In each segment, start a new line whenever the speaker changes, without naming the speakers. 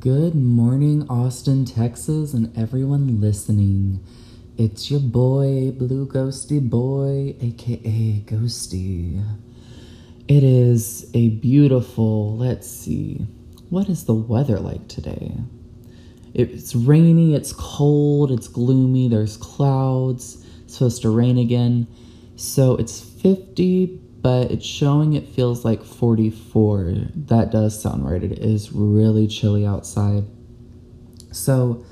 Good morning, Austin, Texas, and everyone listening. It's your boy, Blue Ghosty Boy, aka Ghosty. It is a beautiful, let's see, what is the weather like today? It's rainy, it's cold, it's gloomy, there's clouds, it's supposed to rain again. So it's 50, but it's showing it feels like 44. That does sound right. It is really chilly outside. So,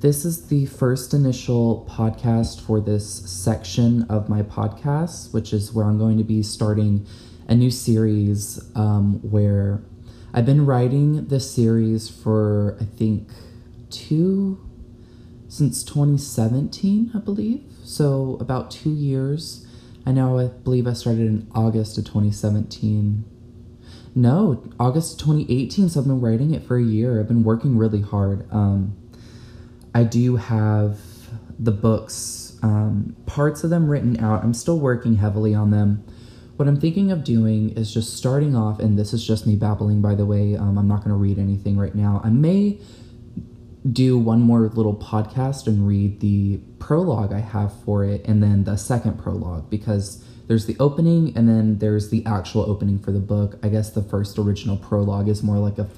this is the first initial podcast for this section of my podcast, which is where I'm going to be starting a new series um, where I've been writing this series for, I think, two, since 2017, I believe. So, about two years. I know, I believe I started in August of 2017. No, August of 2018. So I've been writing it for a year. I've been working really hard. Um, I do have the books, um, parts of them written out. I'm still working heavily on them. What I'm thinking of doing is just starting off, and this is just me babbling, by the way. Um, I'm not going to read anything right now. I may do one more little podcast and read the prologue I have for it and then the second prologue because there's the opening and then there's the actual opening for the book. I guess the first original prologue is more like a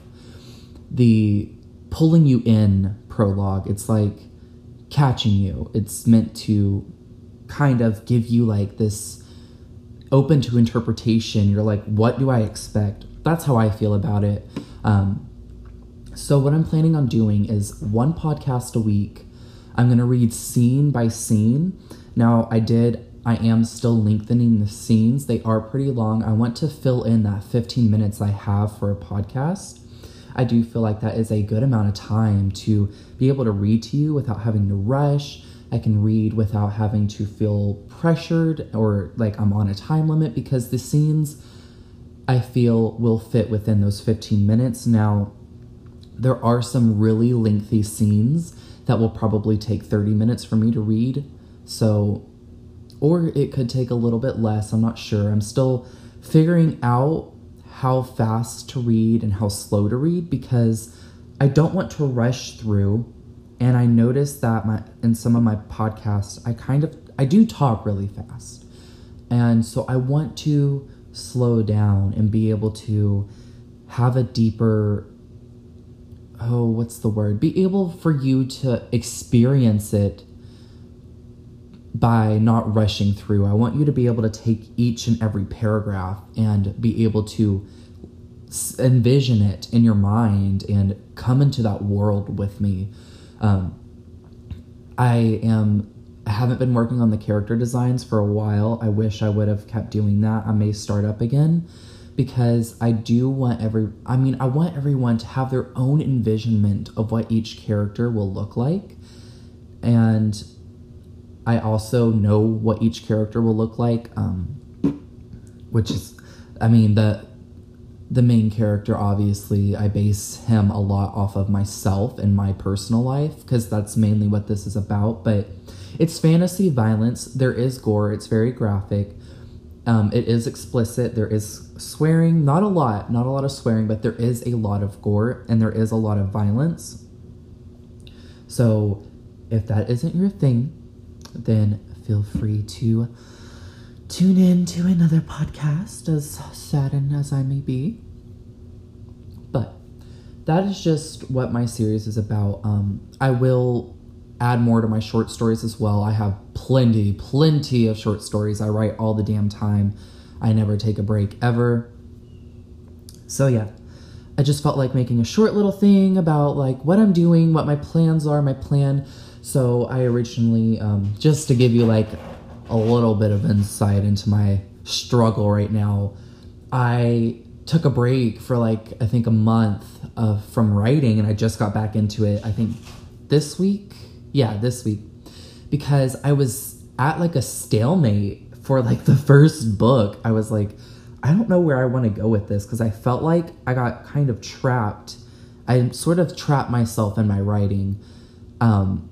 the pulling you in prologue. It's like catching you. It's meant to kind of give you like this open to interpretation. You're like, what do I expect? That's how I feel about it. Um, so, what I'm planning on doing is one podcast a week. I'm going to read scene by scene. Now, I did, I am still lengthening the scenes. They are pretty long. I want to fill in that 15 minutes I have for a podcast. I do feel like that is a good amount of time to be able to read to you without having to rush. I can read without having to feel pressured or like I'm on a time limit because the scenes I feel will fit within those 15 minutes. Now, there are some really lengthy scenes that will probably take 30 minutes for me to read. So, or it could take a little bit less. I'm not sure. I'm still figuring out how fast to read and how slow to read because I don't want to rush through. And I noticed that my in some of my podcasts, I kind of I do talk really fast. And so I want to slow down and be able to have a deeper oh, what's the word? Be able for you to experience it by not rushing through. I want you to be able to take each and every paragraph and be able to envision it in your mind and come into that world with me. Um, I am I haven't been working on the character designs for a while. I wish I would have kept doing that. I may start up again because I do want every I mean I want everyone to have their own envisionment of what each character will look like. And I also know what each character will look like um which is I mean the the main character obviously I base him a lot off of myself and my personal life because that's mainly what this is about. But it's fantasy violence. There is gore. It's very graphic um, it is explicit. There is swearing, not a lot, not a lot of swearing, but there is a lot of gore and there is a lot of violence. So, if that isn't your thing, then feel free to tune in to another podcast, as saddened as I may be. But that is just what my series is about. Um, I will add more to my short stories as well. I have plenty, plenty of short stories. I write all the damn time. I never take a break ever. So yeah, I just felt like making a short little thing about like what I'm doing, what my plans are, my plan. So I originally, um, just to give you like a little bit of insight into my struggle right now, I took a break for like I think a month from writing, and I just got back into it. I think this week, yeah, this week, because I was at like a stalemate for like the first book. I was like, I don't know where I want to go with this because I felt like I got kind of trapped. I sort of trapped myself in my writing. Um,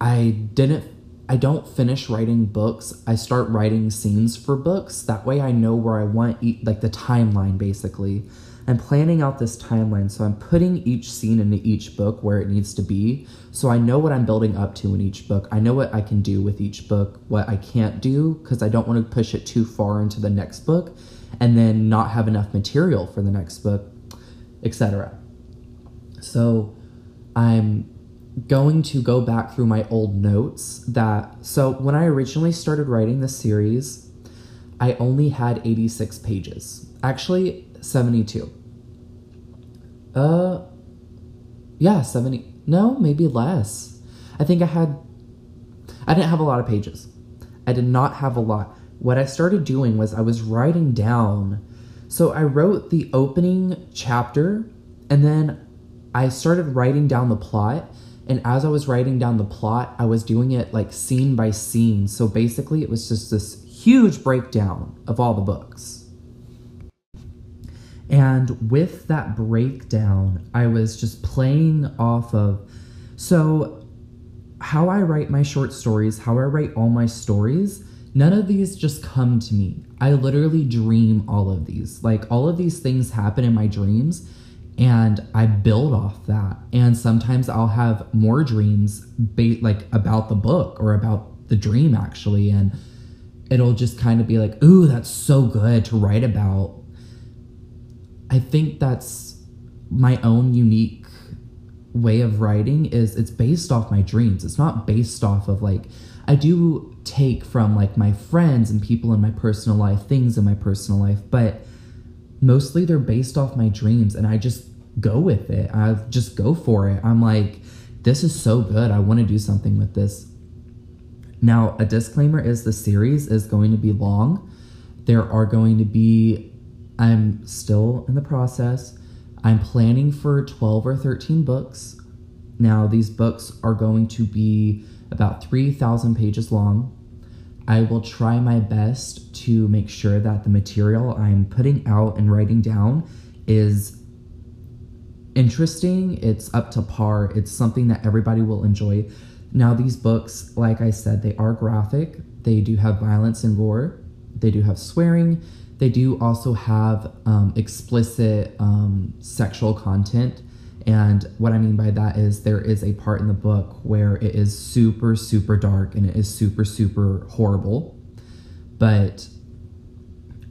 I didn't. I don't finish writing books. I start writing scenes for books. That way, I know where I want, like the timeline, basically. I'm planning out this timeline. So I'm putting each scene into each book where it needs to be. So I know what I'm building up to in each book. I know what I can do with each book, what I can't do, because I don't want to push it too far into the next book and then not have enough material for the next book, etc. So I'm going to go back through my old notes that so when I originally started writing this series, I only had 86 pages. Actually, 72. Uh yeah, 70. No, maybe less. I think I had I didn't have a lot of pages. I did not have a lot. What I started doing was I was writing down. So I wrote the opening chapter and then I started writing down the plot and as I was writing down the plot, I was doing it like scene by scene. So basically, it was just this huge breakdown of all the books. And with that breakdown, I was just playing off of. So, how I write my short stories, how I write all my stories, none of these just come to me. I literally dream all of these. Like, all of these things happen in my dreams and I build off that. And sometimes I'll have more dreams ba- like about the book or about the dream actually and it'll just kind of be like, "Ooh, that's so good to write about." I think that's my own unique way of writing is it's based off my dreams. It's not based off of like I do take from like my friends and people in my personal life, things in my personal life, but mostly they're based off my dreams and I just go with it. I just go for it. I'm like, this is so good. I want to do something with this. Now, a disclaimer is the series is going to be long. There are going to be, I'm still in the process. I'm planning for 12 or 13 books. Now, these books are going to be about 3,000 pages long. I will try my best to make sure that the material I'm putting out and writing down is interesting, it's up to par, it's something that everybody will enjoy. Now, these books, like I said, they are graphic, they do have violence and gore, they do have swearing, they do also have um, explicit um, sexual content. And what I mean by that is there is a part in the book where it is super, super dark and it is super, super horrible. But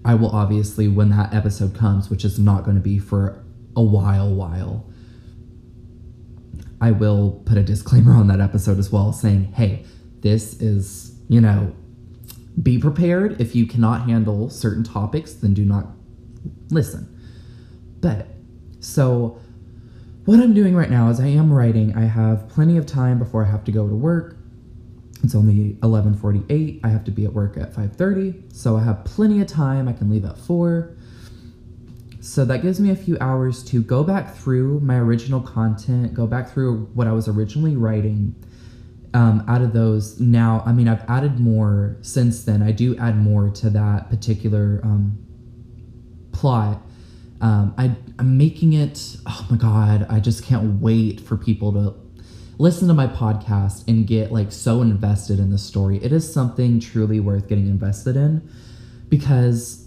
I will obviously, when that episode comes, which is not going to be for a while while. I will put a disclaimer on that episode as well saying, hey, this is, you know, be prepared. If you cannot handle certain topics, then do not listen. But so what I'm doing right now is I am writing. I have plenty of time before I have to go to work. It's only 11:48. I have to be at work at 5:30, so I have plenty of time. I can leave at 4. So that gives me a few hours to go back through my original content, go back through what I was originally writing. Um, out of those, now, I mean, I've added more since then. I do add more to that particular um, plot. Um, I, I'm making it, oh my God, I just can't wait for people to listen to my podcast and get like so invested in the story. It is something truly worth getting invested in because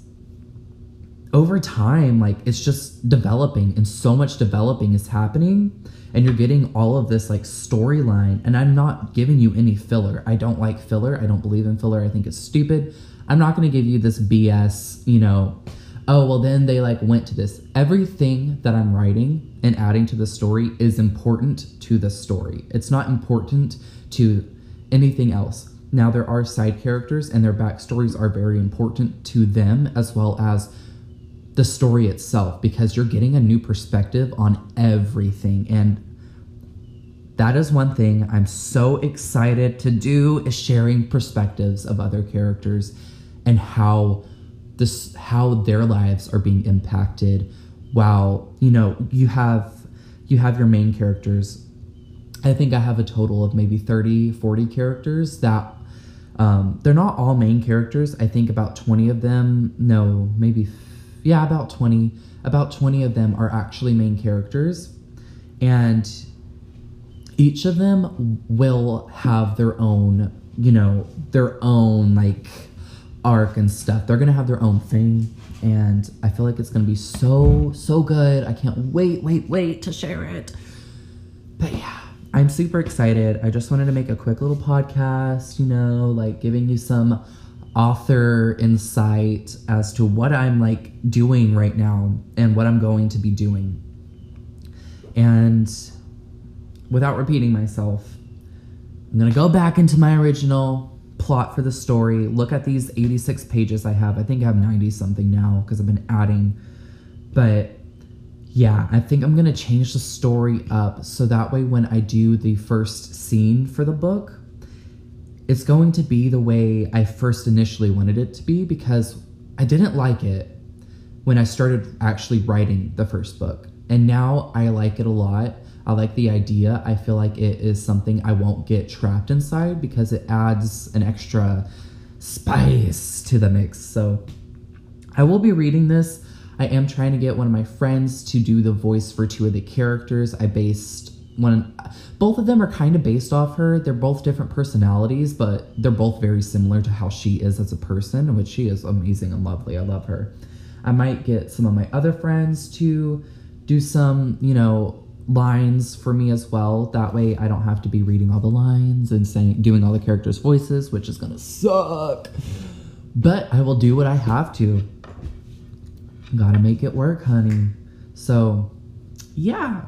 over time, like it's just developing and so much developing is happening. And you're getting all of this like storyline. And I'm not giving you any filler. I don't like filler. I don't believe in filler. I think it's stupid. I'm not going to give you this BS, you know, oh, well, then they like went to this. Everything that I'm writing and adding to the story is important to the story. It's not important to anything else. Now, there are side characters and their backstories are very important to them as well as the story itself because you're getting a new perspective on everything. And that is one thing I'm so excited to do is sharing perspectives of other characters and how this how their lives are being impacted. While you know you have you have your main characters. I think I have a total of maybe 30 40 characters that um, they're not all main characters. I think about 20 of them. No maybe yeah, about 20. About 20 of them are actually main characters. And each of them will have their own, you know, their own like arc and stuff. They're gonna have their own thing, and I feel like it's gonna be so so good. I can't wait, wait, wait to share it. But yeah, I'm super excited. I just wanted to make a quick little podcast, you know, like giving you some author insight as to what I'm like doing right now and what I'm going to be doing. And without repeating myself, I'm gonna go back into my original plot for the story, look at these 86 pages I have. I think I have 90 something now because I've been adding. But yeah, I think I'm gonna change the story up so that way when I do the first scene for the book, it's going to be the way I first initially wanted it to be because I didn't like it when I started actually writing the first book. And now I like it a lot. I like the idea. I feel like it is something I won't get trapped inside because it adds an extra spice to the mix. So I will be reading this. I am trying to get one of my friends to do the voice for two of the characters. I based one both of them are kind of based off her. They're both different personalities, but they're both very similar to how she is as a person, which she is amazing and lovely. I love her. I might get some of my other friends to do some, you know, lines for me as well. That way I don't have to be reading all the lines and saying doing all the characters' voices, which is gonna suck. But I will do what I have to. Gotta make it work, honey. So yeah.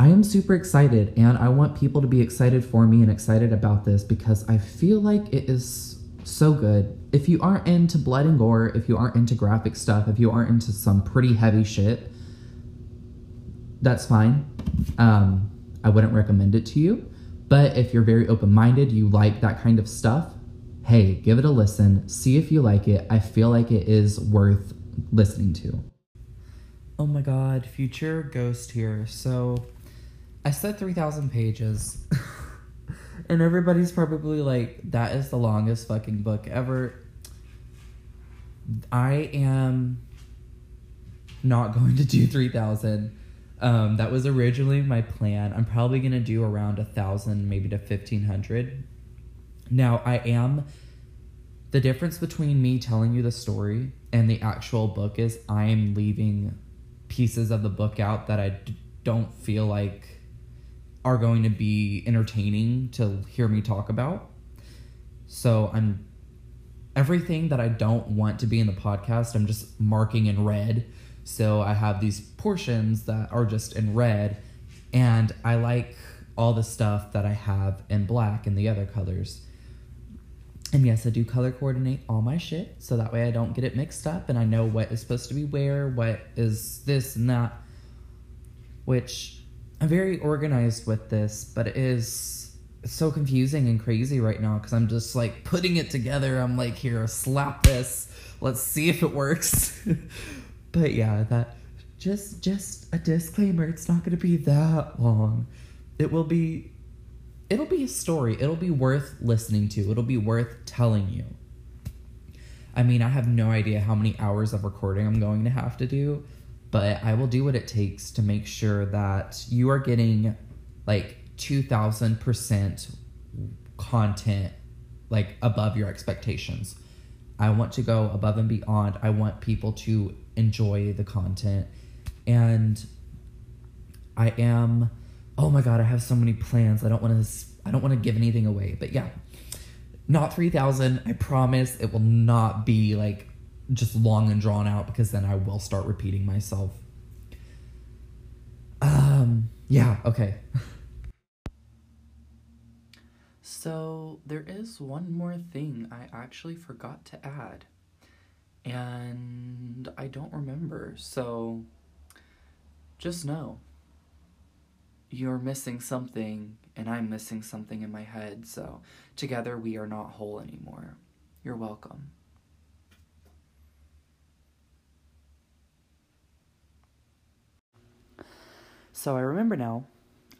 I am super excited and I want people to be excited for me and excited about this because I feel like it is so good. If you aren't into blood and gore, if you aren't into graphic stuff, if you aren't into some pretty heavy shit, that's fine. Um, I wouldn't recommend it to you. But if you're very open minded, you like that kind of stuff, hey, give it a listen, see if you like it. I feel like it is worth listening to. Oh my god, future ghost here. So I said 3,000 pages. and everybody's probably like, that is the longest fucking book ever. I am not going to do 3,000. Um, that was originally my plan. I'm probably gonna do around a thousand, maybe to fifteen hundred. Now I am. The difference between me telling you the story and the actual book is I am leaving pieces of the book out that I d- don't feel like are going to be entertaining to hear me talk about. So I'm everything that I don't want to be in the podcast, I'm just marking in red so I have these portions that are just in red, and I like all the stuff that I have in black and the other colors. And yes, I do color coordinate all my shit so that way I don't get it mixed up and I know what is supposed to be where, what is this and that. Which I'm very organized with this, but it is so confusing and crazy right now because I'm just like putting it together. I'm like, here, slap this. Let's see if it works. But yeah, that just just a disclaimer, it's not going to be that long. It will be it'll be a story. It'll be worth listening to. It'll be worth telling you. I mean, I have no idea how many hours of recording I'm going to have to do, but I will do what it takes to make sure that you are getting like 2000% content like above your expectations. I want to go above and beyond. I want people to enjoy the content. And I am oh my god, I have so many plans. I don't want to I don't want to give anything away. But yeah. Not 3000. I promise it will not be like just long and drawn out because then I will start repeating myself. Um yeah, okay. So, there is one more thing I actually forgot to add and I don't remember. So just know you're missing something, and I'm missing something in my head. So together we are not whole anymore. You're welcome. So I remember now,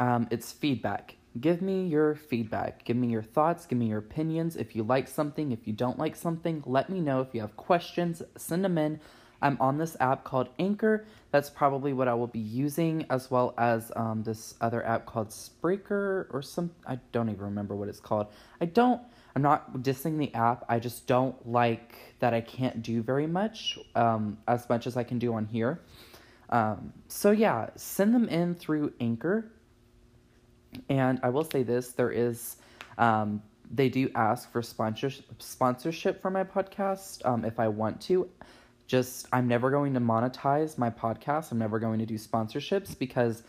um, it's feedback. Give me your feedback. Give me your thoughts. Give me your opinions. If you like something, if you don't like something, let me know. If you have questions, send them in. I'm on this app called Anchor. That's probably what I will be using, as well as um, this other app called Spreaker or some. I don't even remember what it's called. I don't. I'm not dissing the app. I just don't like that I can't do very much, um, as much as I can do on here. Um, so yeah, send them in through Anchor. And I will say this: there is, um, they do ask for sponsorship sponsorship for my podcast. Um, if I want to, just I'm never going to monetize my podcast. I'm never going to do sponsorships because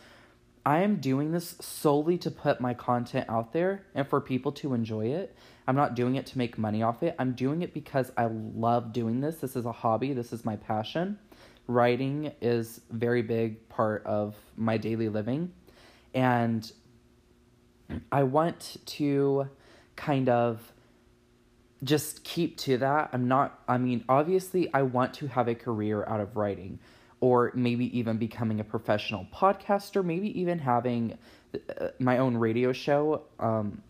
I am doing this solely to put my content out there and for people to enjoy it. I'm not doing it to make money off it. I'm doing it because I love doing this. This is a hobby. This is my passion. Writing is very big part of my daily living and I want to kind of just keep to that. I'm not, I mean, obviously, I want to have a career out of writing or maybe even becoming a professional podcaster, maybe even having uh, my own radio show. Um,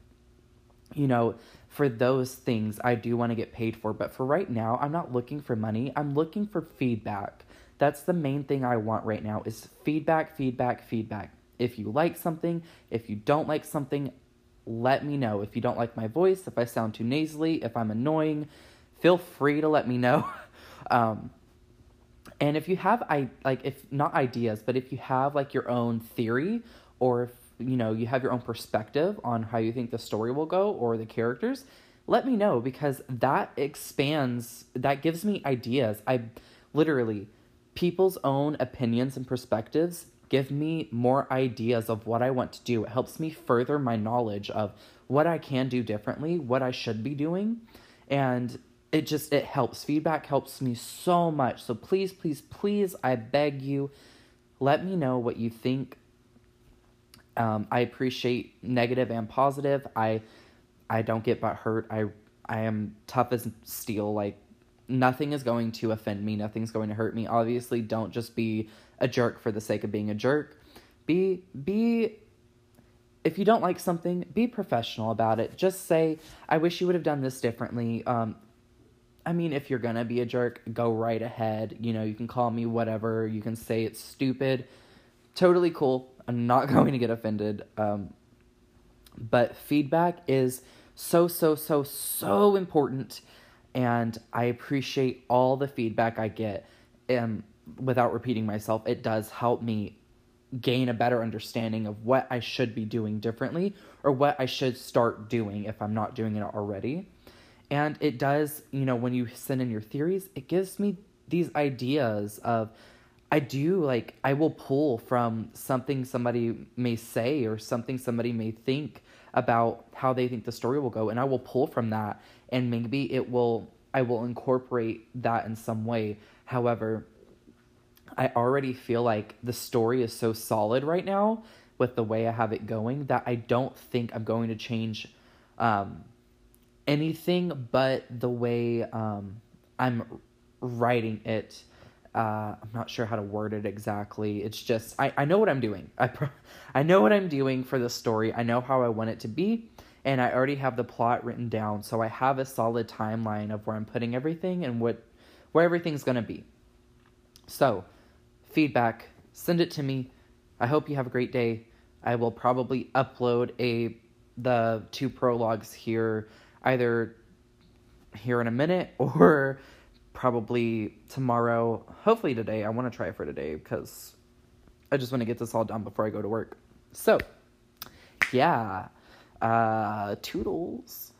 you know, for those things, I do want to get paid for. But for right now, I'm not looking for money. I'm looking for feedback. That's the main thing I want right now is feedback, feedback, feedback. If you like something, if you don't like something, let me know. If you don't like my voice, if I sound too nasally, if I'm annoying, feel free to let me know. um, and if you have I like if not ideas, but if you have like your own theory or if you know you have your own perspective on how you think the story will go or the characters, let me know because that expands that gives me ideas. I literally people's own opinions and perspectives give me more ideas of what I want to do. It helps me further my knowledge of what I can do differently, what I should be doing, and it just it helps. Feedback helps me so much. So please, please, please, I beg you, let me know what you think. Um, I appreciate negative and positive. I I don't get but hurt. I I am tough as steel. Like nothing is going to offend me. Nothing's going to hurt me. Obviously, don't just be a jerk for the sake of being a jerk. Be be if you don't like something, be professional about it. Just say, "I wish you would have done this differently." Um, I mean, if you're gonna be a jerk, go right ahead. You know, you can call me whatever. You can say it's stupid. Totally cool. I'm not going to get offended. Um, but feedback is so so so so important, and I appreciate all the feedback I get. And without repeating myself, it does help me gain a better understanding of what I should be doing differently or what I should start doing if I'm not doing it already. And it does, you know, when you send in your theories, it gives me these ideas of I do like I will pull from something somebody may say or something somebody may think about how they think the story will go and I will pull from that and maybe it will I will incorporate that in some way. However, I already feel like the story is so solid right now with the way I have it going that I don't think I'm going to change um, anything but the way um, I'm writing it. Uh, I'm not sure how to word it exactly. It's just I, I know what I'm doing. I pro- I know what I'm doing for the story. I know how I want it to be, and I already have the plot written down. So I have a solid timeline of where I'm putting everything and what where everything's gonna be. So feedback, send it to me. I hope you have a great day. I will probably upload a the two prologues here either here in a minute or probably tomorrow. Hopefully today. I want to try for today because I just want to get this all done before I go to work. So, yeah. Uh toodles.